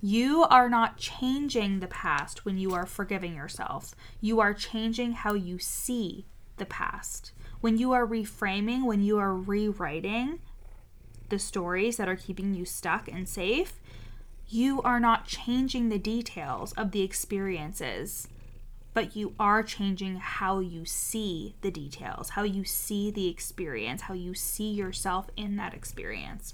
You are not changing the past when you are forgiving yourself. You are changing how you see the past. When you are reframing, when you are rewriting the stories that are keeping you stuck and safe, you are not changing the details of the experiences but you are changing how you see the details, how you see the experience, how you see yourself in that experience.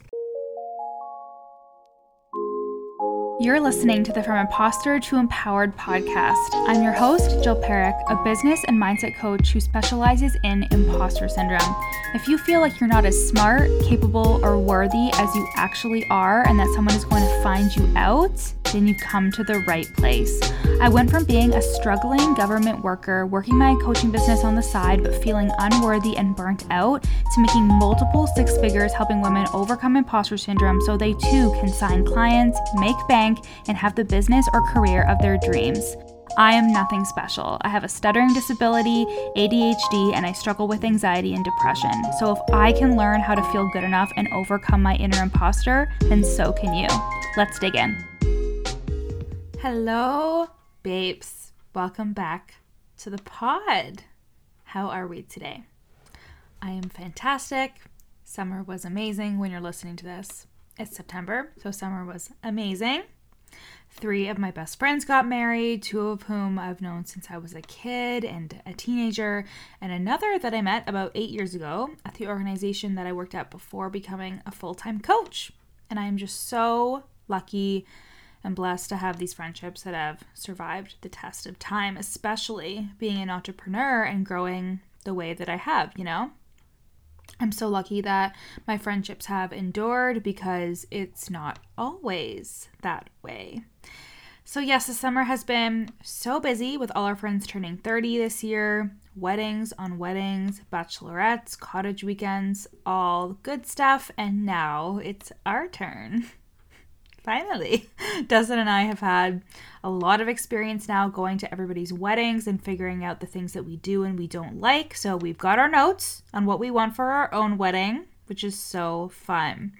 You're listening to the From Imposter to Empowered podcast. I'm your host, Jill Parekh, a business and mindset coach who specializes in imposter syndrome. If you feel like you're not as smart, capable, or worthy as you actually are, and that someone is going to find you out, then you've come to the right place. I went from being a struggling government worker, working my coaching business on the side, but feeling unworthy and burnt out, to making multiple six figures helping women overcome imposter syndrome so they too can sign clients, make bank, and have the business or career of their dreams. I am nothing special. I have a stuttering disability, ADHD, and I struggle with anxiety and depression. So if I can learn how to feel good enough and overcome my inner imposter, then so can you. Let's dig in. Hello, babes. Welcome back to the pod. How are we today? I am fantastic. Summer was amazing when you're listening to this. It's September, so summer was amazing. Three of my best friends got married, two of whom I've known since I was a kid and a teenager, and another that I met about eight years ago at the organization that I worked at before becoming a full time coach. And I am just so lucky and blessed to have these friendships that have survived the test of time, especially being an entrepreneur and growing the way that I have, you know? I'm so lucky that my friendships have endured because it's not always that way. So, yes, the summer has been so busy with all our friends turning 30 this year weddings on weddings, bachelorettes, cottage weekends, all good stuff. And now it's our turn. Finally, Dustin and I have had a lot of experience now going to everybody's weddings and figuring out the things that we do and we don't like. So we've got our notes on what we want for our own wedding, which is so fun.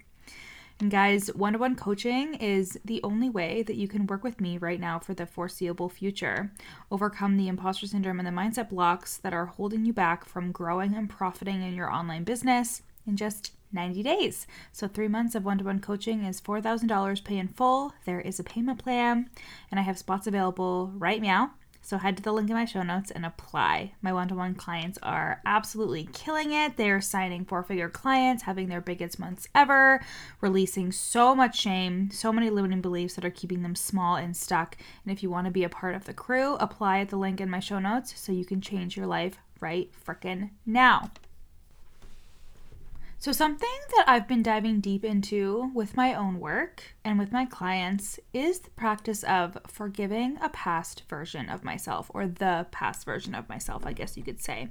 And guys, one to one coaching is the only way that you can work with me right now for the foreseeable future. Overcome the imposter syndrome and the mindset blocks that are holding you back from growing and profiting in your online business and just 90 days. So, three months of one to one coaching is $4,000 pay in full. There is a payment plan, and I have spots available right now. So, head to the link in my show notes and apply. My one to one clients are absolutely killing it. They're signing four figure clients, having their biggest months ever, releasing so much shame, so many limiting beliefs that are keeping them small and stuck. And if you want to be a part of the crew, apply at the link in my show notes so you can change your life right frickin' now. So, something that I've been diving deep into with my own work and with my clients is the practice of forgiving a past version of myself, or the past version of myself, I guess you could say.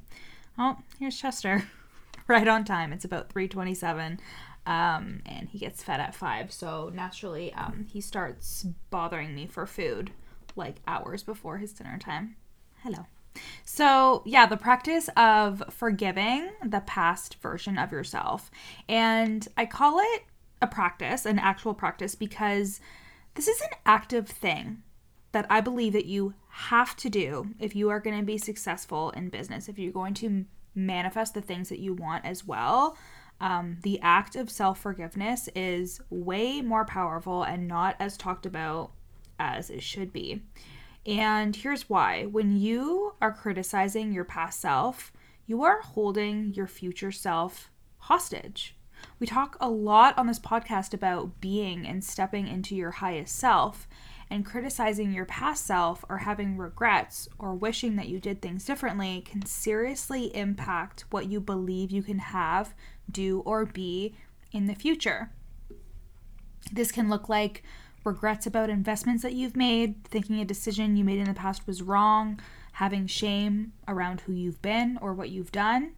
Oh, here's Chester, right on time. It's about 327. Um, and he gets fed at five, so naturally, um, he starts bothering me for food like hours before his dinner time. Hello. So, yeah, the practice of forgiving the past version of yourself. And I call it a practice, an actual practice, because this is an active thing that I believe that you have to do if you are going to be successful in business, if you're going to manifest the things that you want as well. Um, the act of self forgiveness is way more powerful and not as talked about as it should be. And here's why when you are criticizing your past self, you are holding your future self hostage. We talk a lot on this podcast about being and stepping into your highest self, and criticizing your past self or having regrets or wishing that you did things differently can seriously impact what you believe you can have, do, or be in the future. This can look like regrets about investments that you've made, thinking a decision you made in the past was wrong, having shame around who you've been or what you've done,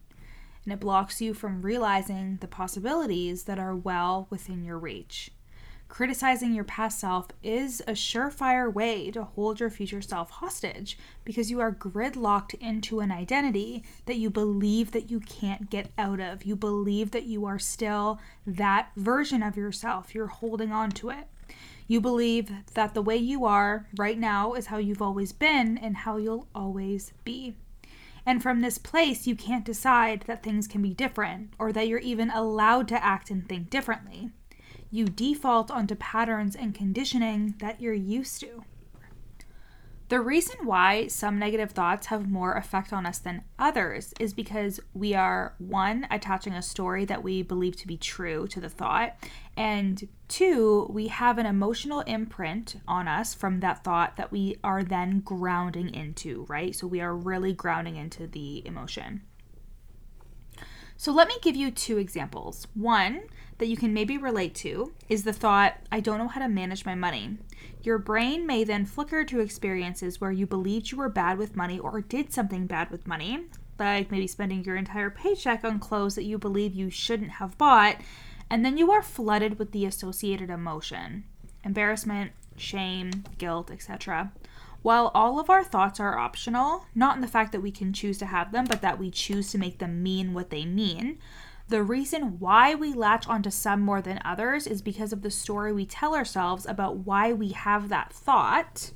and it blocks you from realizing the possibilities that are well within your reach. Criticizing your past self is a surefire way to hold your future self hostage because you are gridlocked into an identity that you believe that you can't get out of. You believe that you are still that version of yourself. You're holding on to it. You believe that the way you are right now is how you've always been and how you'll always be. And from this place, you can't decide that things can be different or that you're even allowed to act and think differently. You default onto patterns and conditioning that you're used to. The reason why some negative thoughts have more effect on us than others is because we are, one, attaching a story that we believe to be true to the thought, and two, we have an emotional imprint on us from that thought that we are then grounding into, right? So we are really grounding into the emotion. So let me give you two examples. One that you can maybe relate to is the thought, I don't know how to manage my money. Your brain may then flicker to experiences where you believed you were bad with money or did something bad with money, like maybe spending your entire paycheck on clothes that you believe you shouldn't have bought, and then you are flooded with the associated emotion embarrassment, shame, guilt, etc. While all of our thoughts are optional, not in the fact that we can choose to have them, but that we choose to make them mean what they mean, the reason why we latch onto some more than others is because of the story we tell ourselves about why we have that thought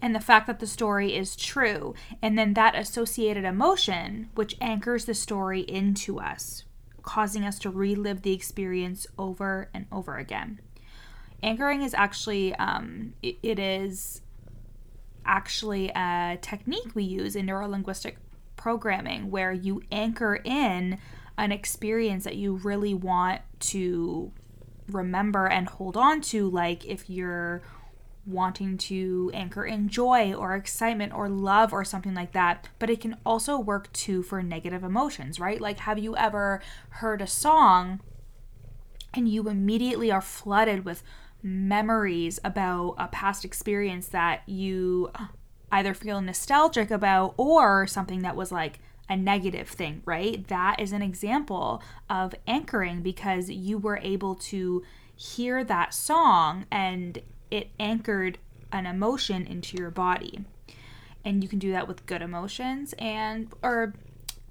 and the fact that the story is true, and then that associated emotion, which anchors the story into us, causing us to relive the experience over and over again. Anchoring is actually, um, it, it is actually a technique we use in neurolinguistic programming where you anchor in an experience that you really want to remember and hold on to, like if you're wanting to anchor in joy or excitement or love or something like that. But it can also work too for negative emotions, right? Like, have you ever heard a song and you immediately are flooded with memories about a past experience that you either feel nostalgic about or something that was like a negative thing, right? That is an example of anchoring because you were able to hear that song and it anchored an emotion into your body. And you can do that with good emotions and, or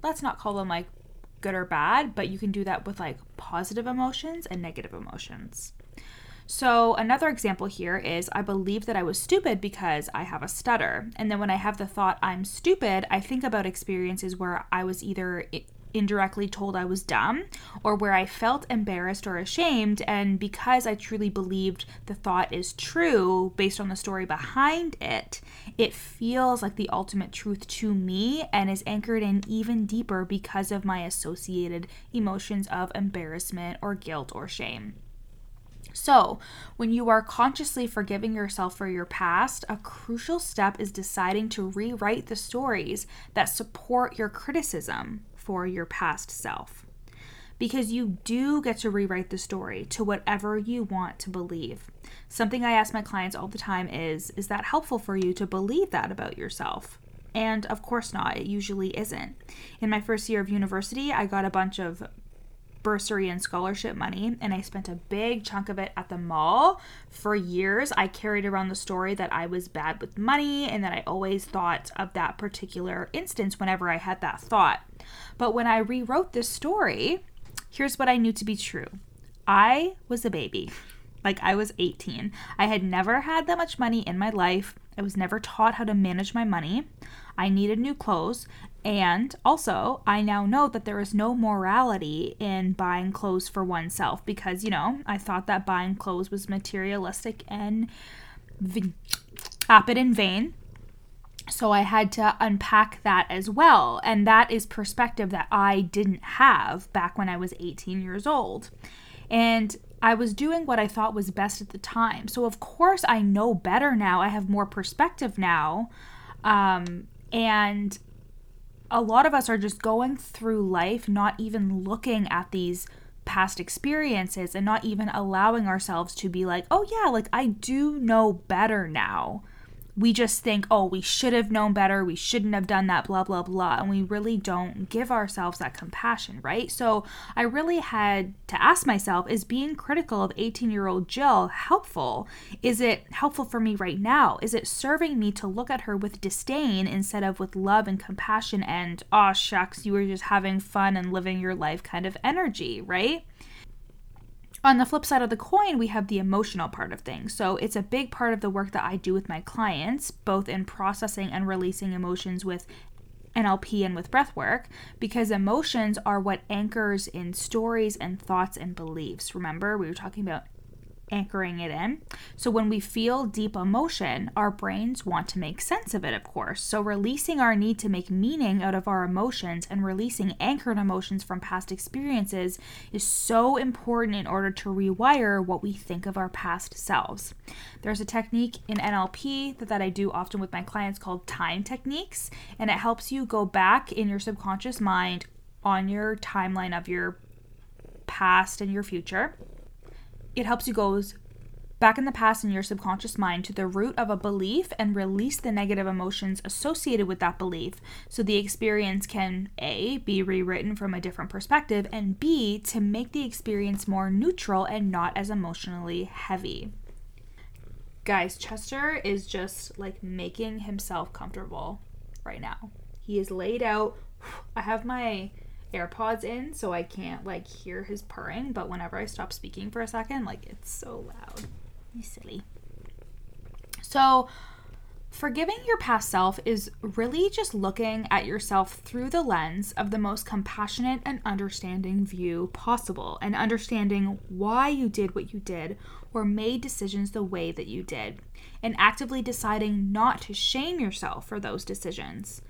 let's not call them like good or bad, but you can do that with like positive emotions and negative emotions. So, another example here is I believe that I was stupid because I have a stutter. And then when I have the thought I'm stupid, I think about experiences where I was either indirectly told I was dumb or where I felt embarrassed or ashamed. And because I truly believed the thought is true based on the story behind it, it feels like the ultimate truth to me and is anchored in even deeper because of my associated emotions of embarrassment or guilt or shame. So, when you are consciously forgiving yourself for your past, a crucial step is deciding to rewrite the stories that support your criticism for your past self. Because you do get to rewrite the story to whatever you want to believe. Something I ask my clients all the time is Is that helpful for you to believe that about yourself? And of course not, it usually isn't. In my first year of university, I got a bunch of bursary and scholarship money, and I spent a big chunk of it at the mall. For years, I carried around the story that I was bad with money and that I always thought of that particular instance whenever I had that thought. But when I rewrote this story, here's what I knew to be true I was a baby. Like I was 18. I had never had that much money in my life. I was never taught how to manage my money. I needed new clothes. And also, I now know that there is no morality in buying clothes for oneself because, you know, I thought that buying clothes was materialistic and v- vapid in vain. So I had to unpack that as well. And that is perspective that I didn't have back when I was 18 years old. And I was doing what I thought was best at the time. So, of course, I know better now. I have more perspective now. Um, and a lot of us are just going through life not even looking at these past experiences and not even allowing ourselves to be like, oh, yeah, like I do know better now we just think, oh, we should have known better, we shouldn't have done that, blah, blah, blah. And we really don't give ourselves that compassion, right? So I really had to ask myself is being critical of 18 year old Jill helpful? Is it helpful for me right now? Is it serving me to look at her with disdain instead of with love and compassion and, oh, shucks, you were just having fun and living your life kind of energy, right? On the flip side of the coin, we have the emotional part of things. So it's a big part of the work that I do with my clients, both in processing and releasing emotions with NLP and with breath work because emotions are what anchors in stories and thoughts and beliefs. Remember, we were talking about anchoring it in. So when we feel deep emotion, our brains want to make sense of it, of course. So releasing our need to make meaning out of our emotions and releasing anchored emotions from past experiences is so important in order to rewire what we think of our past selves. There's a technique in NLP that, that I do often with my clients called time techniques, and it helps you go back in your subconscious mind on your timeline of your past and your future it helps you go back in the past in your subconscious mind to the root of a belief and release the negative emotions associated with that belief so the experience can A, be rewritten from a different perspective, and B, to make the experience more neutral and not as emotionally heavy. Guys, Chester is just like making himself comfortable right now. He is laid out. I have my AirPods in so I can't like hear his purring, but whenever I stop speaking for a second, like it's so loud. You silly. So, forgiving your past self is really just looking at yourself through the lens of the most compassionate and understanding view possible and understanding why you did what you did or made decisions the way that you did, and actively deciding not to shame yourself for those decisions.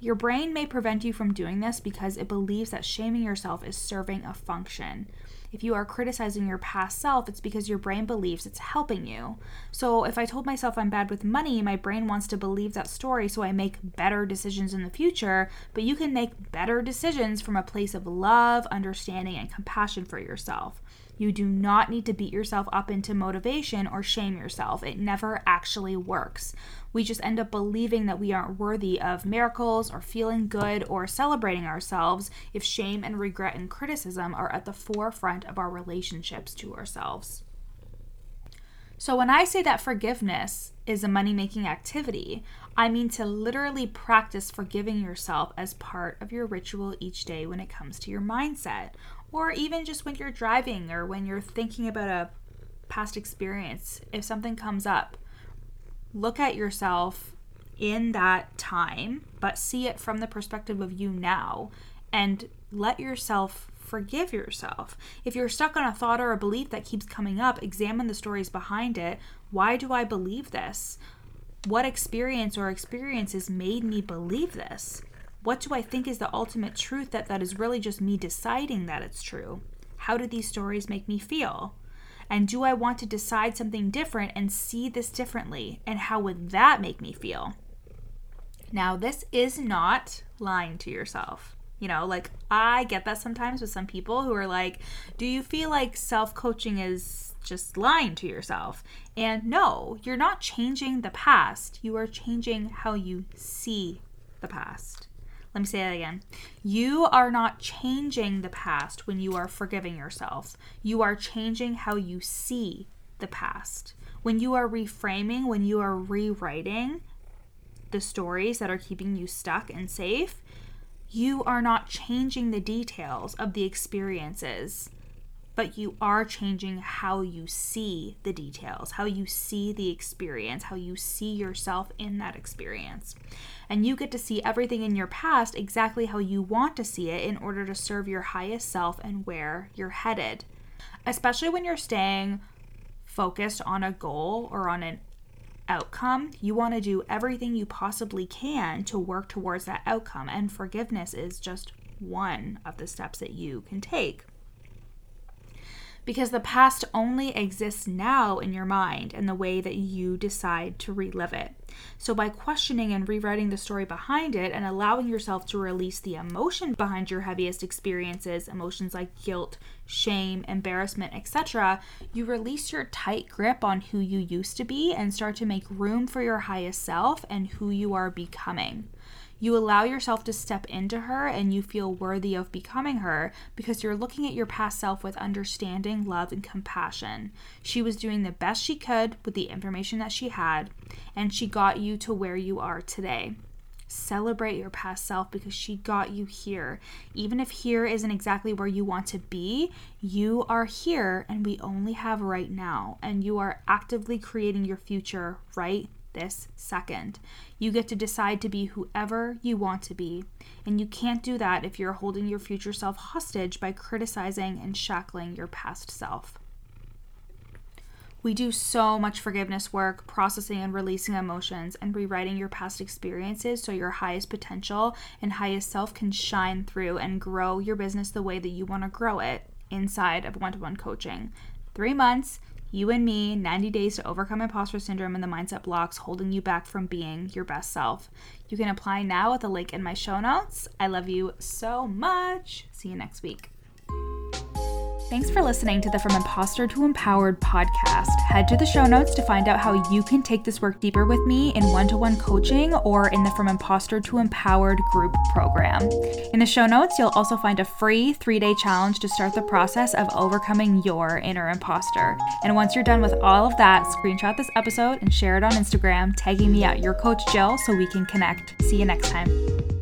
Your brain may prevent you from doing this because it believes that shaming yourself is serving a function. If you are criticizing your past self, it's because your brain believes it's helping you. So, if I told myself I'm bad with money, my brain wants to believe that story so I make better decisions in the future. But you can make better decisions from a place of love, understanding, and compassion for yourself. You do not need to beat yourself up into motivation or shame yourself. It never actually works. We just end up believing that we aren't worthy of miracles or feeling good or celebrating ourselves if shame and regret and criticism are at the forefront of our relationships to ourselves. So, when I say that forgiveness is a money making activity, I mean to literally practice forgiving yourself as part of your ritual each day when it comes to your mindset or even just when you're driving or when you're thinking about a past experience, if something comes up, look at yourself in that time, but see it from the perspective of you now and let yourself forgive yourself. If you're stuck on a thought or a belief that keeps coming up, examine the stories behind it. Why do I believe this? What experience or experiences made me believe this? What do I think is the ultimate truth that that is really just me deciding that it's true? How do these stories make me feel? And do I want to decide something different and see this differently? And how would that make me feel? Now, this is not lying to yourself. You know, like I get that sometimes with some people who are like, Do you feel like self coaching is just lying to yourself? And no, you're not changing the past. You are changing how you see the past. Let me say that again. You are not changing the past when you are forgiving yourself. You are changing how you see the past. When you are reframing, when you are rewriting the stories that are keeping you stuck and safe, you are not changing the details of the experiences but you are changing how you see the details, how you see the experience, how you see yourself in that experience. And you get to see everything in your past exactly how you want to see it in order to serve your highest self and where you're headed. Especially when you're staying focused on a goal or on an outcome, you want to do everything you possibly can to work towards that outcome. And forgiveness is just one of the steps that you can take because the past only exists now in your mind and the way that you decide to relive it. So, by questioning and rewriting the story behind it and allowing yourself to release the emotion behind your heaviest experiences, emotions like guilt, shame, embarrassment, etc., you release your tight grip on who you used to be and start to make room for your highest self and who you are becoming. You allow yourself to step into her and you feel worthy of becoming her because you're looking at your past self with understanding, love, and compassion. She was doing the best she could with the information that she had, and she got you to where you are today. Celebrate your past self because she got you here. Even if here isn't exactly where you want to be, you are here and we only have right now. And you are actively creating your future right this second. You get to decide to be whoever you want to be. And you can't do that if you're holding your future self hostage by criticizing and shackling your past self. We do so much forgiveness work, processing and releasing emotions, and rewriting your past experiences so your highest potential and highest self can shine through and grow your business the way that you want to grow it inside of one to one coaching. Three months, you and me, 90 days to overcome imposter syndrome and the mindset blocks holding you back from being your best self. You can apply now at the link in my show notes. I love you so much. See you next week. Thanks for listening to the From Imposter to Empowered podcast. Head to the show notes to find out how you can take this work deeper with me in one to one coaching or in the From Imposter to Empowered group program. In the show notes, you'll also find a free three day challenge to start the process of overcoming your inner imposter. And once you're done with all of that, screenshot this episode and share it on Instagram, tagging me at your coach Jill so we can connect. See you next time.